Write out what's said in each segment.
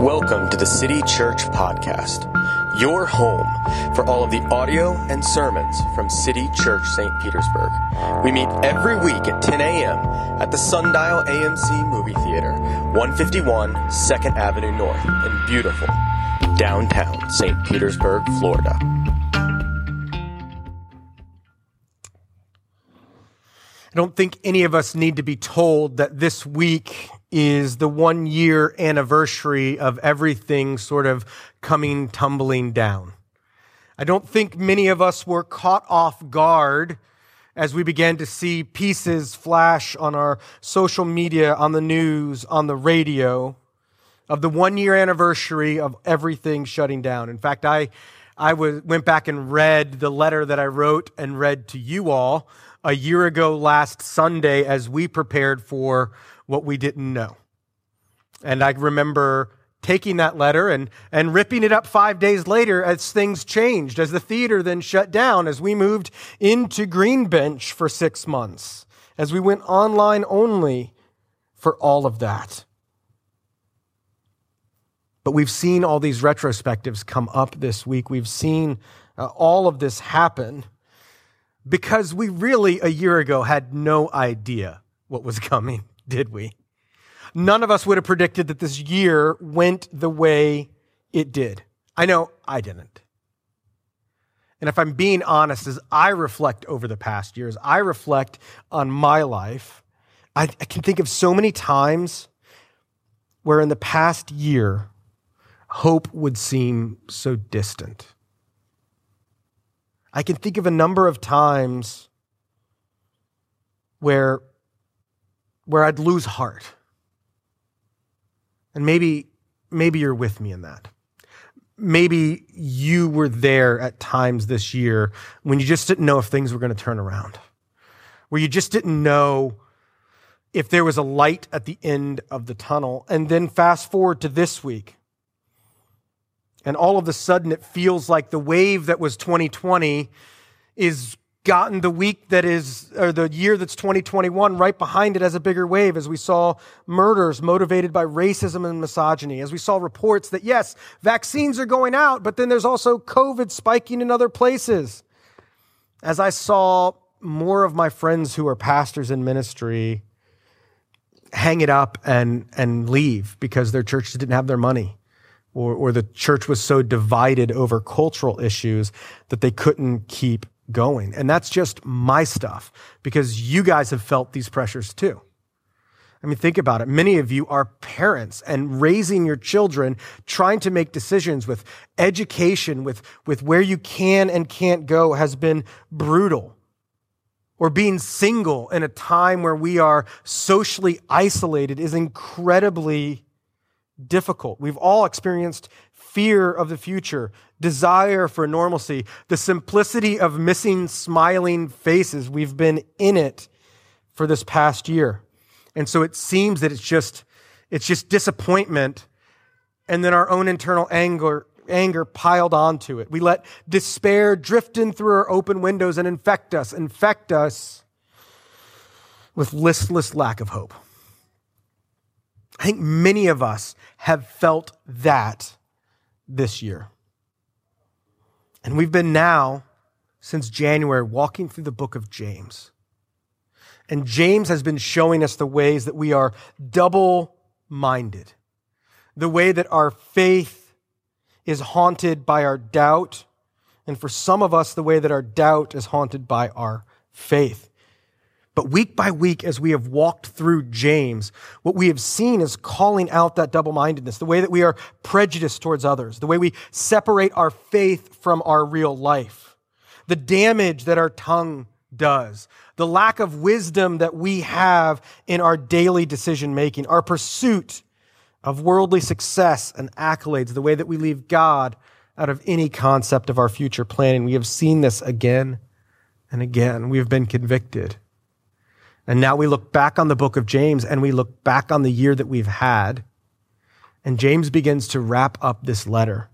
Welcome to the City Church Podcast, your home for all of the audio and sermons from City Church St. Petersburg. We meet every week at 10 a.m. at the Sundial AMC Movie Theater, 151 2nd Avenue North in beautiful downtown St. Petersburg, Florida. I don't think any of us need to be told that this week is the one year anniversary of everything sort of coming tumbling down. I don't think many of us were caught off guard as we began to see pieces flash on our social media, on the news, on the radio of the one year anniversary of everything shutting down. In fact, I, I was, went back and read the letter that I wrote and read to you all a year ago last Sunday as we prepared for what we didn't know. And I remember taking that letter and, and ripping it up five days later as things changed, as the theater then shut down, as we moved into Green Bench for six months, as we went online only for all of that. But we've seen all these retrospectives come up this week. We've seen uh, all of this happen because we really, a year ago, had no idea what was coming, did we? None of us would have predicted that this year went the way it did. I know I didn't. And if I'm being honest, as I reflect over the past years, I reflect on my life, I, I can think of so many times where in the past year, hope would seem so distant. I can think of a number of times where, where I'd lose heart. And maybe, maybe you're with me in that. Maybe you were there at times this year when you just didn't know if things were going to turn around, where you just didn't know if there was a light at the end of the tunnel. And then fast forward to this week and all of a sudden, it feels like the wave that was 2020 is gotten the week that is, or the year that's 2021 right behind it as a bigger wave, as we saw murders motivated by racism and misogyny, as we saw reports that yes, vaccines are going out, but then there's also COVID spiking in other places. As I saw more of my friends who are pastors in ministry hang it up and, and leave because their churches didn't have their money or, or the church was so divided over cultural issues that they couldn't keep going. And that's just my stuff because you guys have felt these pressures too. I mean, think about it. Many of you are parents and raising your children, trying to make decisions with education, with, with where you can and can't go has been brutal. Or being single in a time where we are socially isolated is incredibly difficult. We've all experienced fear of the future, desire for normalcy, the simplicity of missing smiling faces. We've been in it for this past year. And so it seems that it's just, it's just disappointment and then our own internal anger, anger piled onto it. We let despair drift in through our open windows and infect us, infect us with listless lack of hope. I think many of us have felt that this year. And we've been now, since January, walking through the book of James. And James has been showing us the ways that we are double minded, the way that our faith is haunted by our doubt, and for some of us, the way that our doubt is haunted by our faith. But week by week, as we have walked through James, what we have seen is calling out that double mindedness, the way that we are prejudiced towards others, the way we separate our faith from our real life, the damage that our tongue does, the lack of wisdom that we have in our daily decision making, our pursuit of worldly success and accolades, the way that we leave God out of any concept of our future planning. We have seen this again and again. We have been convicted. And now we look back on the book of James and we look back on the year that we've had. And James begins to wrap up this letter.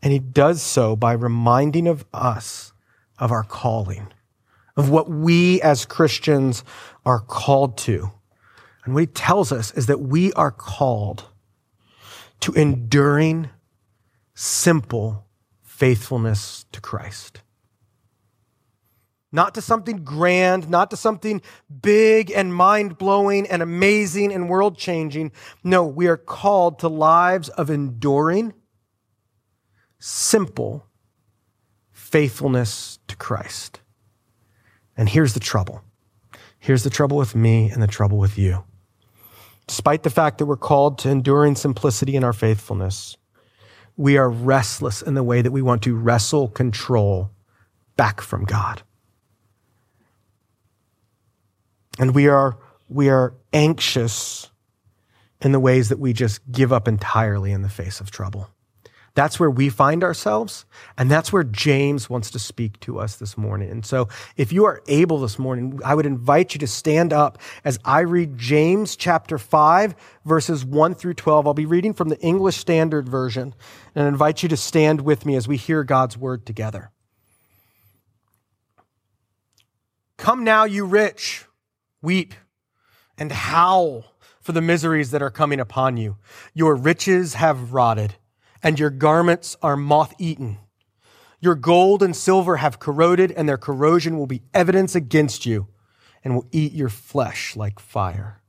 And he does so by reminding of us of our calling, of what we as Christians are called to. And what he tells us is that we are called to enduring, simple faithfulness to Christ. Not to something grand, not to something big and mind blowing and amazing and world changing. No, we are called to lives of enduring, simple faithfulness to Christ. And here's the trouble. Here's the trouble with me and the trouble with you. Despite the fact that we're called to enduring simplicity in our faithfulness, we are restless in the way that we want to wrestle control back from God. And we are, we are anxious in the ways that we just give up entirely in the face of trouble. That's where we find ourselves. And that's where James wants to speak to us this morning. And so if you are able this morning, I would invite you to stand up as I read James chapter 5, verses 1 through 12. I'll be reading from the English Standard Version and I invite you to stand with me as we hear God's word together. Come now, you rich, weep and howl for the miseries that are coming upon you. Your riches have rotted and your garments are moth eaten. Your gold and silver have corroded, and their corrosion will be evidence against you and will eat your flesh like fire.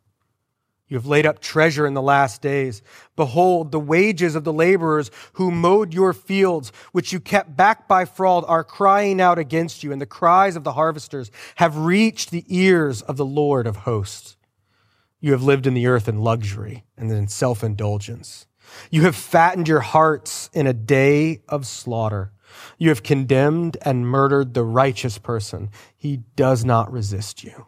You have laid up treasure in the last days. Behold, the wages of the laborers who mowed your fields, which you kept back by fraud, are crying out against you, and the cries of the harvesters have reached the ears of the Lord of hosts. You have lived in the earth in luxury and in self indulgence. You have fattened your hearts in a day of slaughter. You have condemned and murdered the righteous person. He does not resist you.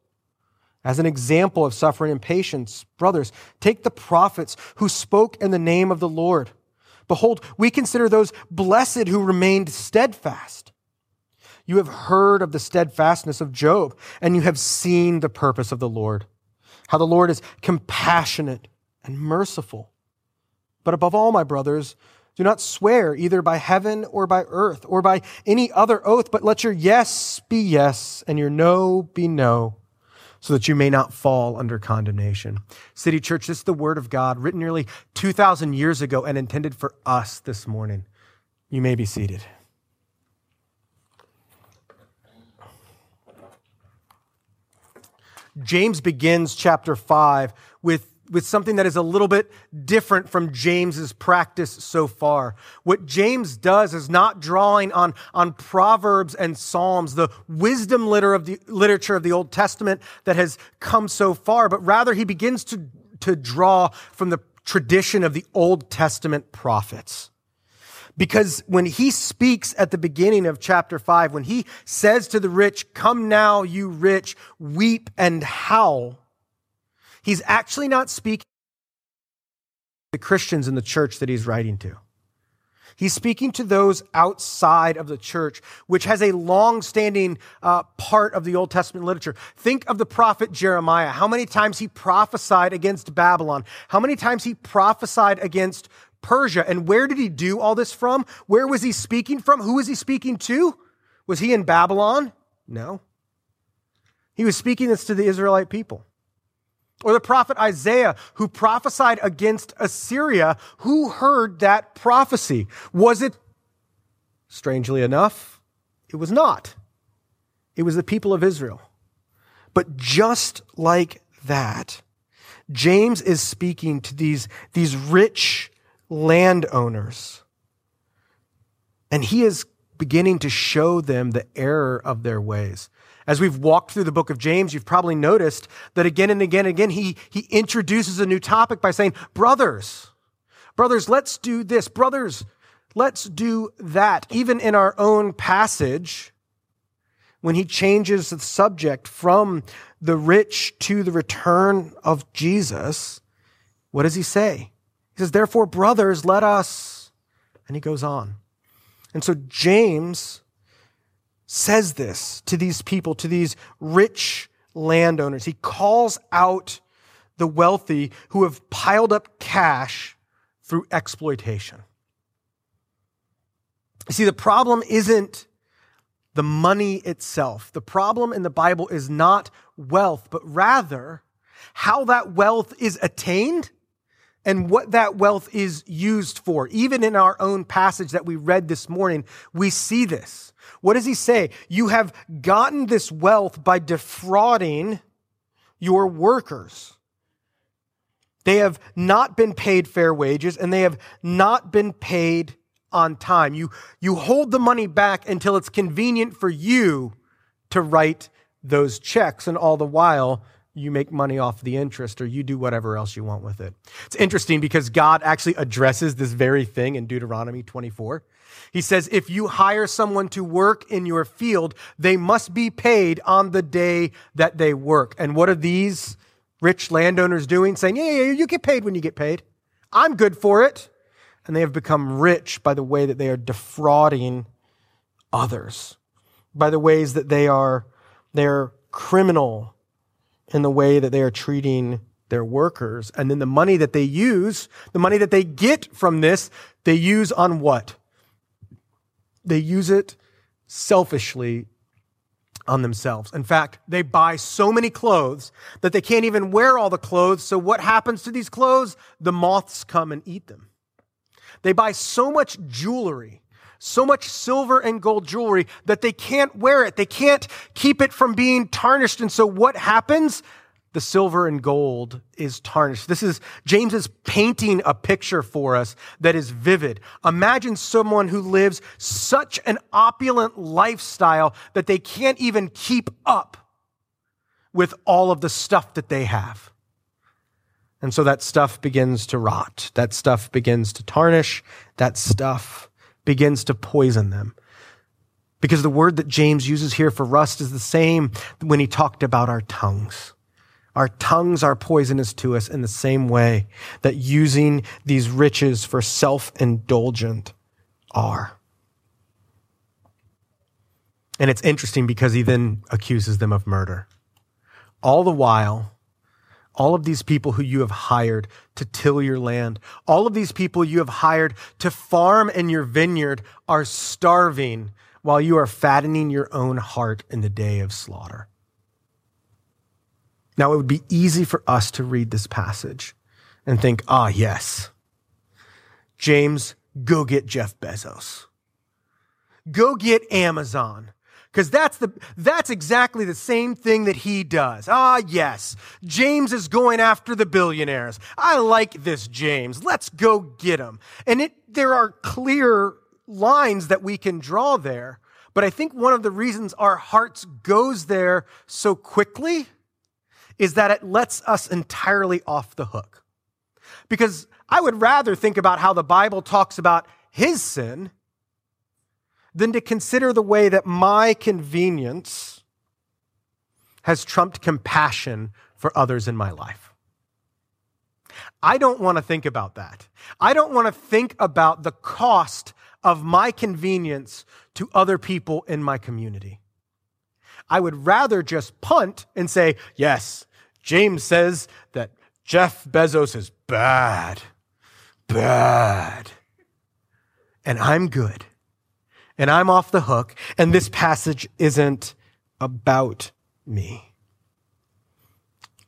As an example of suffering and patience, brothers, take the prophets who spoke in the name of the Lord. Behold, we consider those blessed who remained steadfast. You have heard of the steadfastness of Job, and you have seen the purpose of the Lord, how the Lord is compassionate and merciful. But above all, my brothers, do not swear either by heaven or by earth or by any other oath, but let your yes be yes and your no be no, so that you may not fall under condemnation. City Church, this is the word of God written nearly 2,000 years ago and intended for us this morning. You may be seated. James begins chapter 5 with with something that is a little bit different from James's practice so far. What James does is not drawing on, on Proverbs and Psalms, the wisdom litter of the, literature of the Old Testament that has come so far, but rather he begins to, to draw from the tradition of the Old Testament prophets. Because when he speaks at the beginning of chapter 5, when he says to the rich, Come now, you rich, weep and howl, He's actually not speaking to the Christians in the church that he's writing to. He's speaking to those outside of the church, which has a long-standing uh, part of the Old Testament literature. Think of the prophet Jeremiah. How many times he prophesied against Babylon? How many times he prophesied against Persia? And where did he do all this from? Where was he speaking from? Who was he speaking to? Was he in Babylon? No. He was speaking this to the Israelite people. Or the prophet Isaiah, who prophesied against Assyria, who heard that prophecy? Was it, strangely enough, it was not. It was the people of Israel. But just like that, James is speaking to these, these rich landowners. And he is beginning to show them the error of their ways. As we've walked through the book of James, you've probably noticed that again and again and again, he, he introduces a new topic by saying, brothers, brothers, let's do this. Brothers, let's do that. Even in our own passage, when he changes the subject from the rich to the return of Jesus, what does he say? He says, therefore, brothers, let us, and he goes on. And so James says this to these people, to these rich landowners. He calls out the wealthy who have piled up cash through exploitation. You see, the problem isn't the money itself. The problem in the Bible is not wealth, but rather how that wealth is attained and what that wealth is used for. Even in our own passage that we read this morning, we see this. What does he say? You have gotten this wealth by defrauding your workers. They have not been paid fair wages and they have not been paid on time. You, you hold the money back until it's convenient for you to write those checks. And all the while, you make money off the interest or you do whatever else you want with it. It's interesting because God actually addresses this very thing in Deuteronomy 24. He says, if you hire someone to work in your field, they must be paid on the day that they work. And what are these rich landowners doing? Saying, yeah, yeah, you get paid when you get paid. I'm good for it and they have become rich by the way that they are defrauding others, by the ways that they are they're criminal in the way that they are treating their workers. And then the money that they use, the money that they get from this, they use on what? They use it selfishly on themselves. In fact, they buy so many clothes that they can't even wear all the clothes. So what happens to these clothes? The moths come and eat them. They buy so much jewelry, so much silver and gold jewelry that they can't wear it. They can't keep it from being tarnished. And so what happens? The silver and gold is tarnished. This is James is painting a picture for us that is vivid. Imagine someone who lives such an opulent lifestyle that they can't even keep up with all of the stuff that they have. And so that stuff begins to rot. That stuff begins to tarnish. That stuff begins to poison them. Because the word that James uses here for rust is the same when he talked about our tongues. Our tongues are poisonous to us in the same way that using these riches for self-indulgent are. And it's interesting because he then accuses them of murder. All the while, all of these people who you have hired to till your land, all of these people you have hired to farm in your vineyard are starving while you are fattening your own heart in the day of slaughter. Now, it would be easy for us to read this passage and think, ah, yes, James, go get Jeff Bezos. Go get Amazon. Because that's the, that's exactly the same thing that he does. Ah, yes. James is going after the billionaires. I like this James. Let's go get him. And it, there are clear lines that we can draw there. But I think one of the reasons our hearts goes there so quickly is that it lets us entirely off the hook. Because I would rather think about how the Bible talks about his sin than to consider the way that my convenience has trumped compassion for others in my life. I don't want to think about that. I don't want to think about the cost of my convenience to other people in my community. I would rather just punt and say, yes, James says that Jeff Bezos is bad, bad, and I'm good and I'm off the hook, and this passage isn't about me.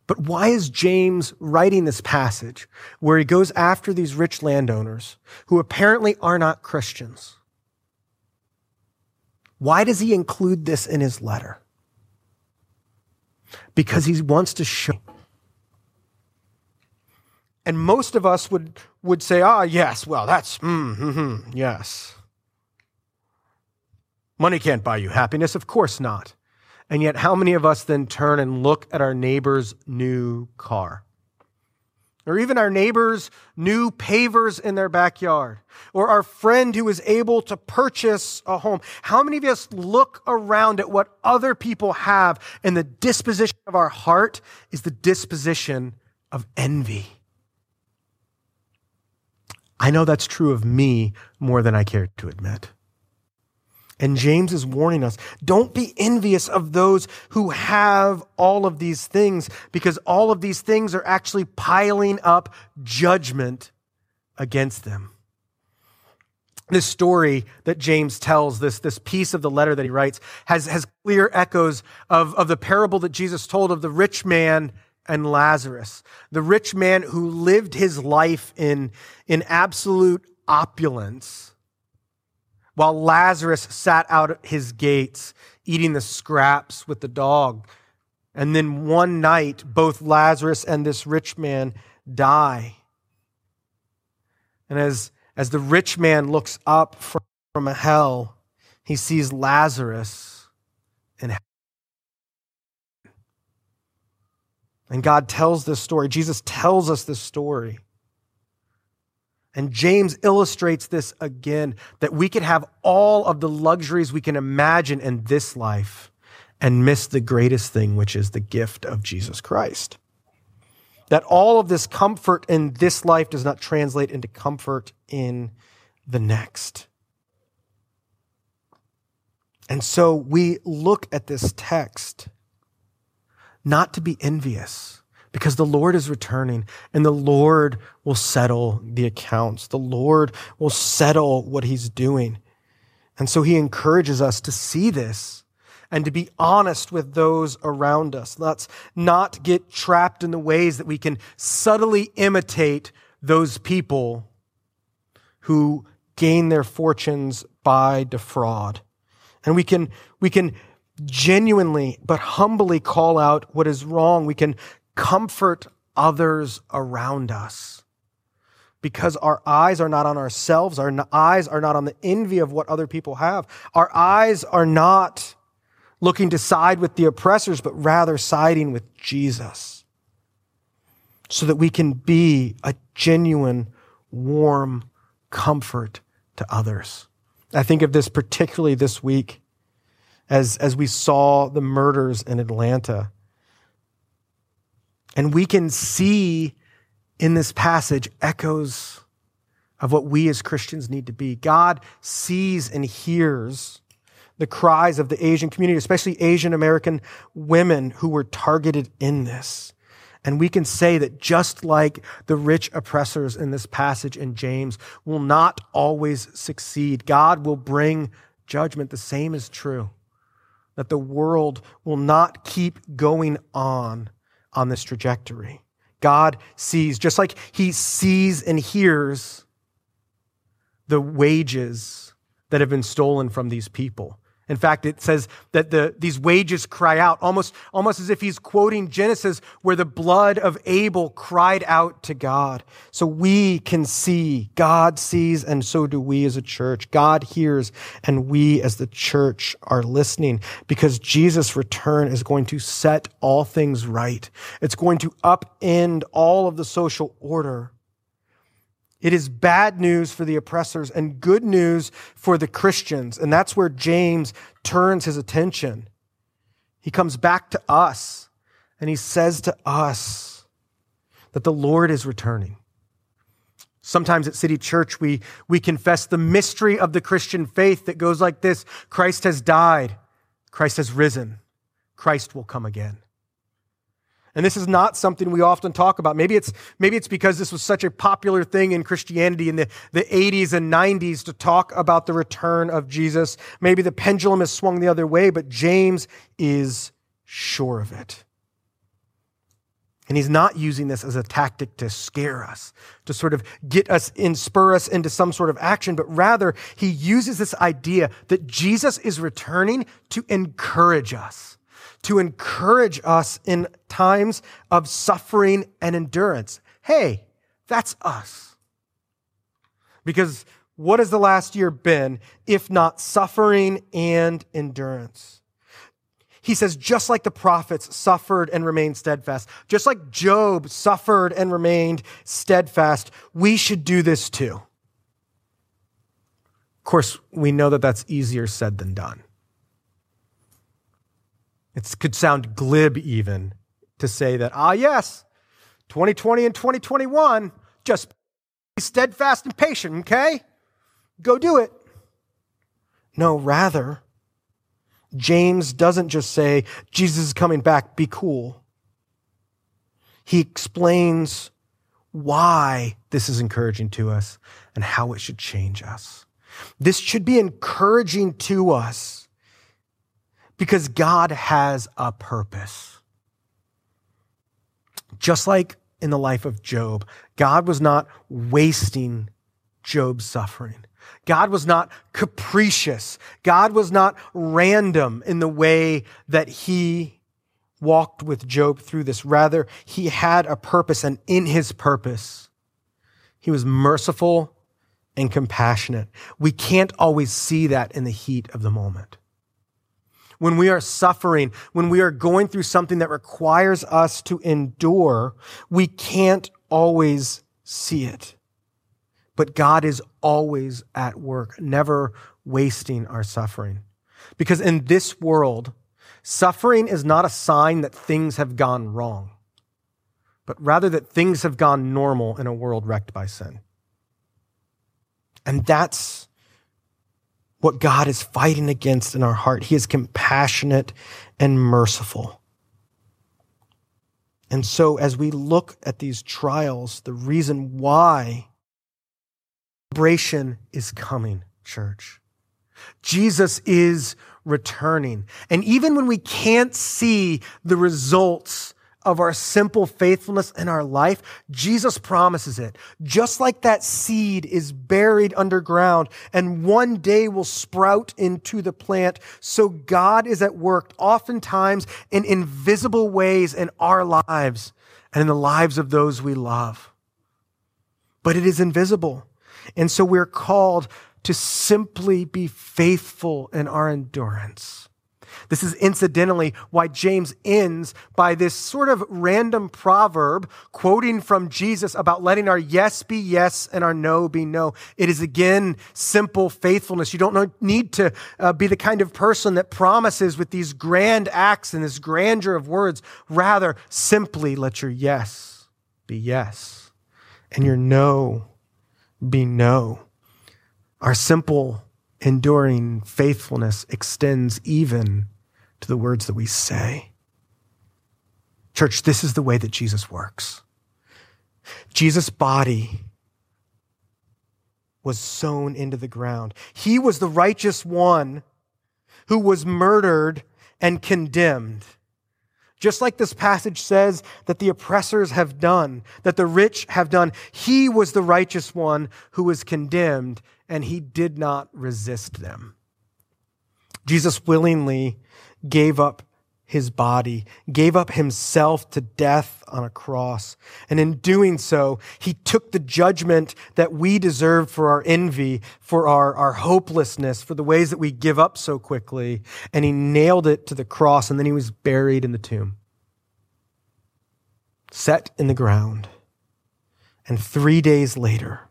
But why is James writing this passage where he goes after these rich landowners who apparently are not Christians? Why does he include this in his letter? Because he wants to show. And most of us would, would say, ah, yes, well, that's, mm, mm, mm, yes. Money can't buy you happiness, of course not. And yet, how many of us then turn and look at our neighbor's new car? Or even our neighbor's new pavers in their backyard, or our friend who is able to purchase a home. How many of us look around at what other people have, and the disposition of our heart is the disposition of envy? I know that's true of me more than I care to admit. And James is warning us don't be envious of those who have all of these things because all of these things are actually piling up judgment against them. This story that James tells, this, this piece of the letter that he writes, has, has clear echoes of, of the parable that Jesus told of the rich man and Lazarus. The rich man who lived his life in, in absolute opulence, while Lazarus sat out at his gates eating the scraps with the dog. And then one night, both Lazarus and this rich man die. And as, as the rich man looks up from, from hell, he sees Lazarus in hell. And God tells this story. Jesus tells us this story. And James illustrates this again that we could have all of the luxuries we can imagine in this life and miss the greatest thing, which is the gift of Jesus Christ. That all of this comfort in this life does not translate into comfort in the next. And so we look at this text not to be envious because the Lord is returning and the Lord will settle the accounts. The Lord will settle what he's doing. And so he encourages us to see this and to be honest with those around us. Let's not get trapped in the ways that we can subtly imitate those people who gain their fortunes by defraud. And we can, we can genuinely but humbly call out what is wrong. We can comfort others around us because our eyes are not on ourselves. Our eyes are not on the envy of what other people have. Our eyes are not looking to side with the oppressors, but rather siding with Jesus so that we can be a genuine, warm comfort to others. I think of this particularly this week as, as we saw the murders in Atlanta and we can see in this passage echoes of what we as Christians need to be. God sees and hears the cries of the Asian community, especially Asian American women who were targeted in this. And we can say that just like the rich oppressors in this passage in James will not always succeed, God will bring judgment. The same is true. That the world will not keep going on on this trajectory. God sees, just like he sees and hears the wages that have been stolen from these people. In fact, it says that the, these wages cry out, almost, almost as if he's quoting Genesis, where the blood of Abel cried out to God. So we can see, God sees, and so do we as a church. God hears, and we as the church are listening because Jesus' return is going to set all things right. It's going to upend all of the social order. It is bad news for the oppressors and good news for the Christians. And that's where James turns his attention. He comes back to us and he says to us that the Lord is returning. Sometimes at City Church, we, we confess the mystery of the Christian faith that goes like this Christ has died, Christ has risen, Christ will come again. And this is not something we often talk about. Maybe it's, maybe it's because this was such a popular thing in Christianity in the, the 80s and 90s to talk about the return of Jesus. Maybe the pendulum has swung the other way, but James is sure of it. And he's not using this as a tactic to scare us, to sort of get us in, spur us into some sort of action, but rather he uses this idea that Jesus is returning to encourage us to encourage us in times of suffering and endurance. Hey, that's us. Because what has the last year been if not suffering and endurance? He says, just like the prophets suffered and remained steadfast, just like Job suffered and remained steadfast, we should do this too. Of course, we know that that's easier said than done. It could sound glib even to say that, ah, yes, 2020 and 2021, just be steadfast and patient, okay? Go do it. No, rather, James doesn't just say, Jesus is coming back, be cool. He explains why this is encouraging to us and how it should change us. This should be encouraging to us because God has a purpose. Just like in the life of Job, God was not wasting Job's suffering. God was not capricious. God was not random in the way that he walked with Job through this. Rather, he had a purpose, and in his purpose, he was merciful and compassionate. We can't always see that in the heat of the moment. When we are suffering, when we are going through something that requires us to endure, we can't always see it. But God is always at work, never wasting our suffering. Because in this world, suffering is not a sign that things have gone wrong, but rather that things have gone normal in a world wrecked by sin. And that's what God is fighting against in our heart. He is compassionate and merciful. And so, as we look at these trials, the reason why celebration is coming, church. Jesus is returning. And even when we can't see the results of our simple faithfulness in our life, Jesus promises it. Just like that seed is buried underground and one day will sprout into the plant, so God is at work oftentimes in invisible ways in our lives and in the lives of those we love. But it is invisible. And so we're called to simply be faithful in our endurance. This is incidentally why James ends by this sort of random proverb quoting from Jesus about letting our yes be yes and our no be no. It is again simple faithfulness. You don't need to uh, be the kind of person that promises with these grand acts and this grandeur of words. Rather, simply let your yes be yes and your no be no. Our simple, enduring faithfulness extends even to the words that we say. Church, this is the way that Jesus works. Jesus' body was sown into the ground. He was the righteous one who was murdered and condemned. Just like this passage says that the oppressors have done, that the rich have done, he was the righteous one who was condemned, and he did not resist them. Jesus willingly gave up his body, gave up himself to death on a cross. And in doing so, he took the judgment that we deserved for our envy, for our, our hopelessness, for the ways that we give up so quickly, and he nailed it to the cross, and then he was buried in the tomb, set in the ground. And three days later,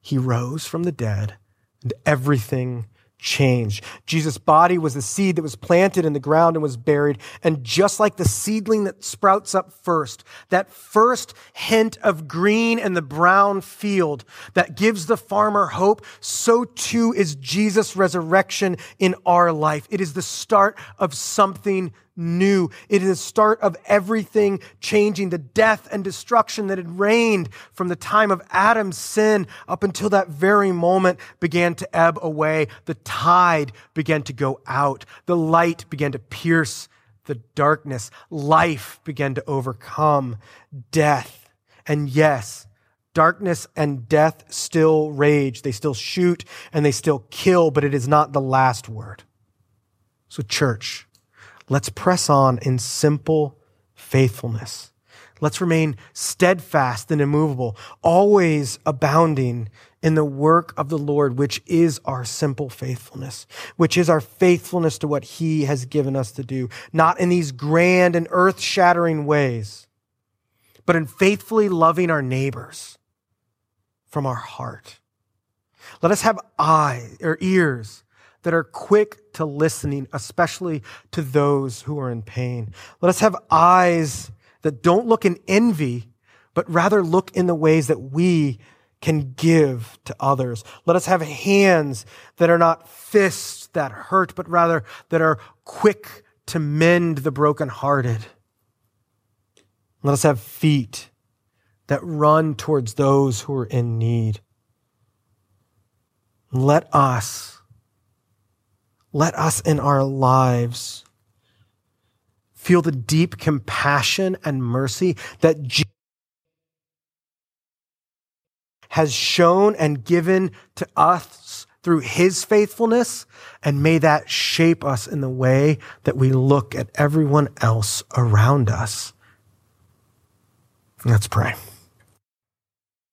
he rose from the dead, and everything changed. Jesus' body was the seed that was planted in the ground and was buried. And just like the seedling that sprouts up first, that first hint of green in the brown field that gives the farmer hope, so too is Jesus' resurrection in our life. It is the start of something new. It is the start of everything changing. The death and destruction that had reigned from the time of Adam's sin up until that very moment began to ebb away. The tide began to go out. The light began to pierce the darkness. Life began to overcome death. And yes, darkness and death still rage. They still shoot and they still kill, but it is not the last word. So, church, Let's press on in simple faithfulness. Let's remain steadfast and immovable, always abounding in the work of the Lord, which is our simple faithfulness, which is our faithfulness to what He has given us to do, not in these grand and earth shattering ways, but in faithfully loving our neighbors from our heart. Let us have eyes or ears that are quick to listening, especially to those who are in pain. Let us have eyes that don't look in envy, but rather look in the ways that we can give to others. Let us have hands that are not fists that hurt, but rather that are quick to mend the brokenhearted. Let us have feet that run towards those who are in need. Let us, let us in our lives feel the deep compassion and mercy that Jesus has shown and given to us through his faithfulness. And may that shape us in the way that we look at everyone else around us. Let's pray.